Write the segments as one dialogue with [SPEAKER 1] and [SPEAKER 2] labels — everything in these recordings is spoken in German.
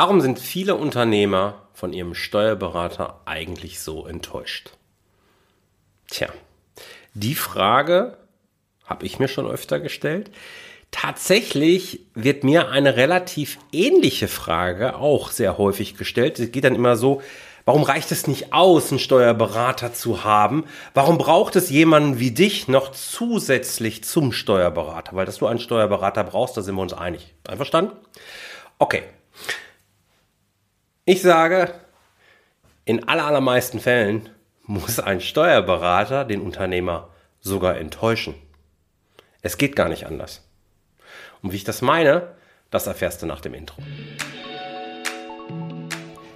[SPEAKER 1] Warum sind viele Unternehmer von ihrem Steuerberater eigentlich so enttäuscht? Tja, die Frage habe ich mir schon öfter gestellt. Tatsächlich wird mir eine relativ ähnliche Frage auch sehr häufig gestellt. Es geht dann immer so, warum reicht es nicht aus, einen Steuerberater zu haben? Warum braucht es jemanden wie dich noch zusätzlich zum Steuerberater? Weil dass du einen Steuerberater brauchst, da sind wir uns einig. Einverstanden? Okay, ich sage, in allermeisten Fällen muss ein Steuerberater den Unternehmer sogar enttäuschen. Es geht gar nicht anders. Und wie ich das meine, das erfährst du nach dem Intro.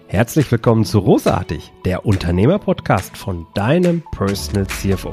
[SPEAKER 2] Herzlich willkommen zu Rosartig, der Unternehmerpodcast von deinem Personal CFO.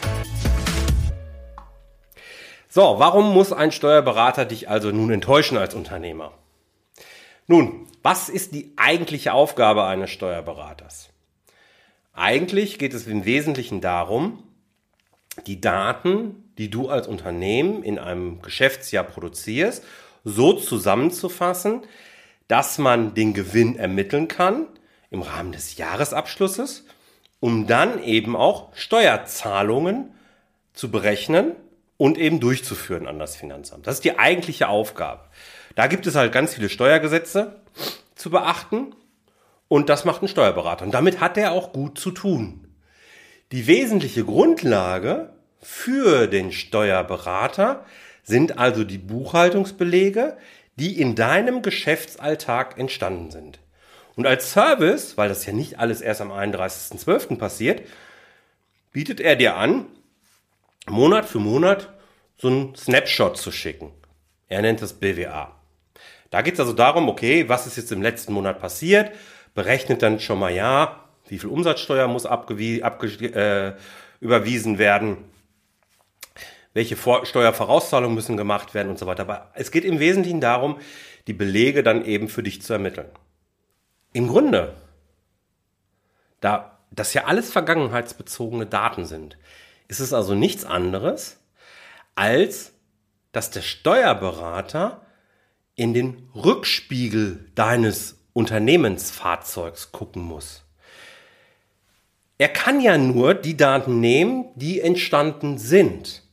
[SPEAKER 1] So, warum muss ein Steuerberater dich also nun enttäuschen als Unternehmer? Nun, was ist die eigentliche Aufgabe eines Steuerberaters? Eigentlich geht es im Wesentlichen darum, die Daten, die du als Unternehmen in einem Geschäftsjahr produzierst, so zusammenzufassen, dass man den Gewinn ermitteln kann im Rahmen des Jahresabschlusses, um dann eben auch Steuerzahlungen zu berechnen und eben durchzuführen an das Finanzamt. Das ist die eigentliche Aufgabe. Da gibt es halt ganz viele Steuergesetze zu beachten und das macht ein Steuerberater. Und damit hat er auch gut zu tun. Die wesentliche Grundlage für den Steuerberater sind also die Buchhaltungsbelege, die in deinem Geschäftsalltag entstanden sind. Und als Service, weil das ja nicht alles erst am 31.12. passiert, bietet er dir an, Monat für Monat so einen Snapshot zu schicken. Er nennt das BWA. Da geht es also darum, okay, was ist jetzt im letzten Monat passiert, berechnet dann schon mal, ja, wie viel Umsatzsteuer muss abge, äh, überwiesen werden, welche Vor Steuervorauszahlungen müssen gemacht werden und so weiter. Aber es geht im Wesentlichen darum, die Belege dann eben für dich zu ermitteln. Im Grunde, da das ja alles vergangenheitsbezogene Daten sind, ist es also nichts anderes, als dass der Steuerberater in den Rückspiegel deines Unternehmensfahrzeugs gucken muss. Er kann ja nur die Daten nehmen, die entstanden sind.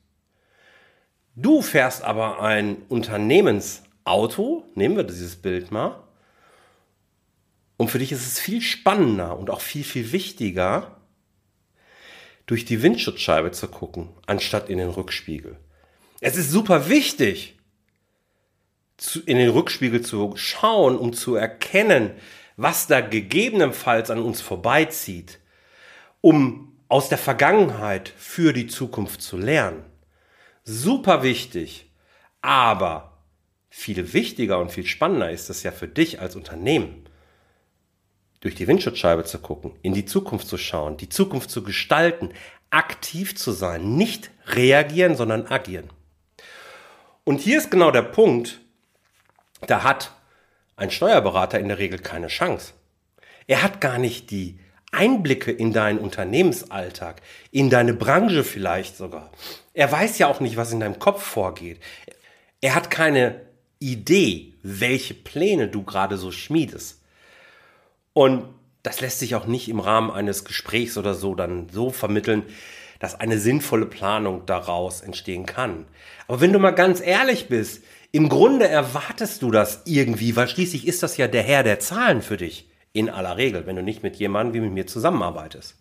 [SPEAKER 1] Du fährst aber ein Unternehmensauto, nehmen wir dieses Bild mal, und für dich ist es viel spannender und auch viel, viel wichtiger, durch die Windschutzscheibe zu gucken, anstatt in den Rückspiegel. Es ist super wichtig, in den Rückspiegel zu schauen, um zu erkennen, was da gegebenenfalls an uns vorbeizieht, um aus der Vergangenheit für die Zukunft zu lernen. Super wichtig, aber viel wichtiger und viel spannender ist es ja für dich als Unternehmen, durch die Windschutzscheibe zu gucken, in die Zukunft zu schauen, die Zukunft zu gestalten, aktiv zu sein, nicht reagieren, sondern agieren. Und hier ist genau der Punkt, da hat ein Steuerberater in der Regel keine Chance. Er hat gar nicht die Einblicke in deinen Unternehmensalltag, in deine Branche vielleicht sogar. Er weiß ja auch nicht, was in deinem Kopf vorgeht. Er hat keine Idee, welche Pläne du gerade so schmiedest. Und das lässt sich auch nicht im Rahmen eines Gesprächs oder so dann so vermitteln, dass eine sinnvolle Planung daraus entstehen kann. Aber wenn du mal ganz ehrlich bist, im Grunde erwartest du das irgendwie, weil schließlich ist das ja der Herr der Zahlen für dich. In aller Regel, wenn du nicht mit jemandem wie mit mir zusammenarbeitest.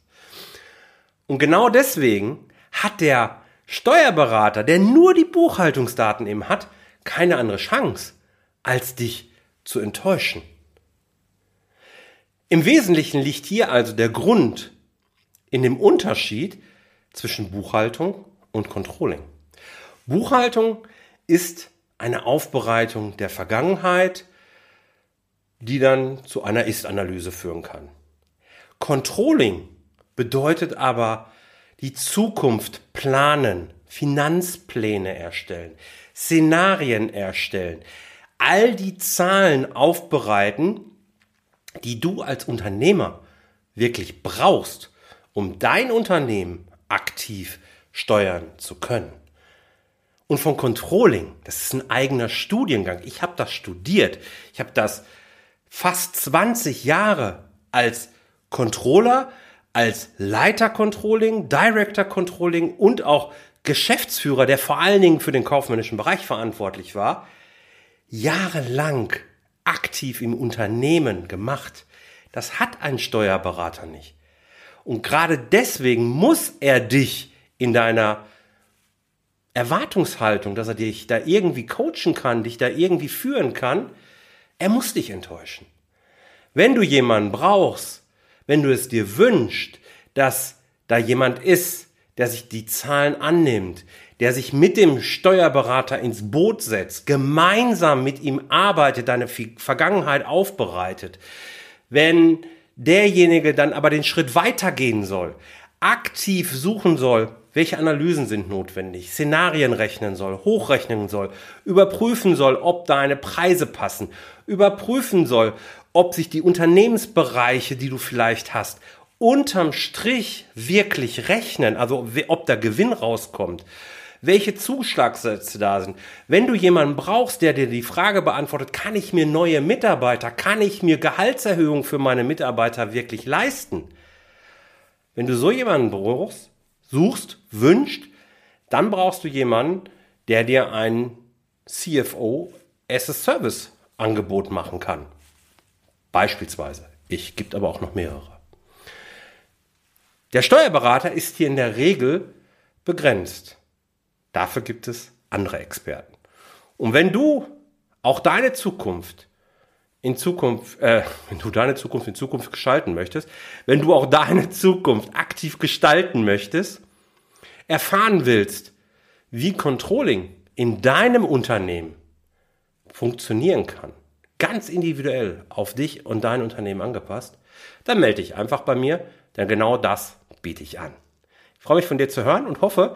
[SPEAKER 1] Und genau deswegen hat der Steuerberater, der nur die Buchhaltungsdaten eben hat, keine andere Chance, als dich zu enttäuschen. Im Wesentlichen liegt hier also der Grund in dem Unterschied zwischen Buchhaltung und Controlling. Buchhaltung ist eine Aufbereitung der Vergangenheit, die dann zu einer Ist-Analyse führen kann. Controlling bedeutet aber die Zukunft planen, Finanzpläne erstellen, Szenarien erstellen, all die Zahlen aufbereiten, die du als Unternehmer wirklich brauchst, um dein Unternehmen aktiv steuern zu können. Und von Controlling, das ist ein eigener Studiengang. Ich habe das studiert. Ich habe das fast 20 Jahre als Controller, als Leiter Controlling, Director Controlling und auch Geschäftsführer, der vor allen Dingen für den kaufmännischen Bereich verantwortlich war, jahrelang aktiv im Unternehmen gemacht. Das hat ein Steuerberater nicht. Und gerade deswegen muss er dich in deiner Erwartungshaltung, dass er dich da irgendwie coachen kann, dich da irgendwie führen kann, er muss dich enttäuschen. Wenn du jemanden brauchst, wenn du es dir wünschst, dass da jemand ist, der sich die Zahlen annimmt, der sich mit dem Steuerberater ins Boot setzt, gemeinsam mit ihm arbeitet, deine Vergangenheit aufbereitet, wenn derjenige dann aber den Schritt weitergehen soll, aktiv suchen soll, welche Analysen sind notwendig, Szenarien rechnen soll, hochrechnen soll, überprüfen soll, ob deine Preise passen, überprüfen soll, ob sich die Unternehmensbereiche, die du vielleicht hast, unterm Strich wirklich rechnen, also ob der Gewinn rauskommt, welche Zuschlagssätze da sind. Wenn du jemanden brauchst, der dir die Frage beantwortet, kann ich mir neue Mitarbeiter, kann ich mir Gehaltserhöhung für meine Mitarbeiter wirklich leisten? Wenn du so jemanden brauchst, suchst, wünscht, dann brauchst du jemanden, der dir ein CFO as a Service Angebot machen kann. Beispielsweise. Ich gibt aber auch noch mehrere. Der Steuerberater ist hier in der Regel begrenzt. Dafür gibt es andere Experten. Und wenn du auch deine Zukunft in Zukunft, äh, wenn du deine Zukunft in Zukunft gestalten möchtest, wenn du auch deine Zukunft aktiv gestalten möchtest, erfahren willst, wie Controlling in deinem Unternehmen funktionieren kann, ganz individuell auf dich und dein Unternehmen angepasst, dann melde dich einfach bei mir, denn genau das biete ich an. Ich freue mich von dir zu hören und hoffe,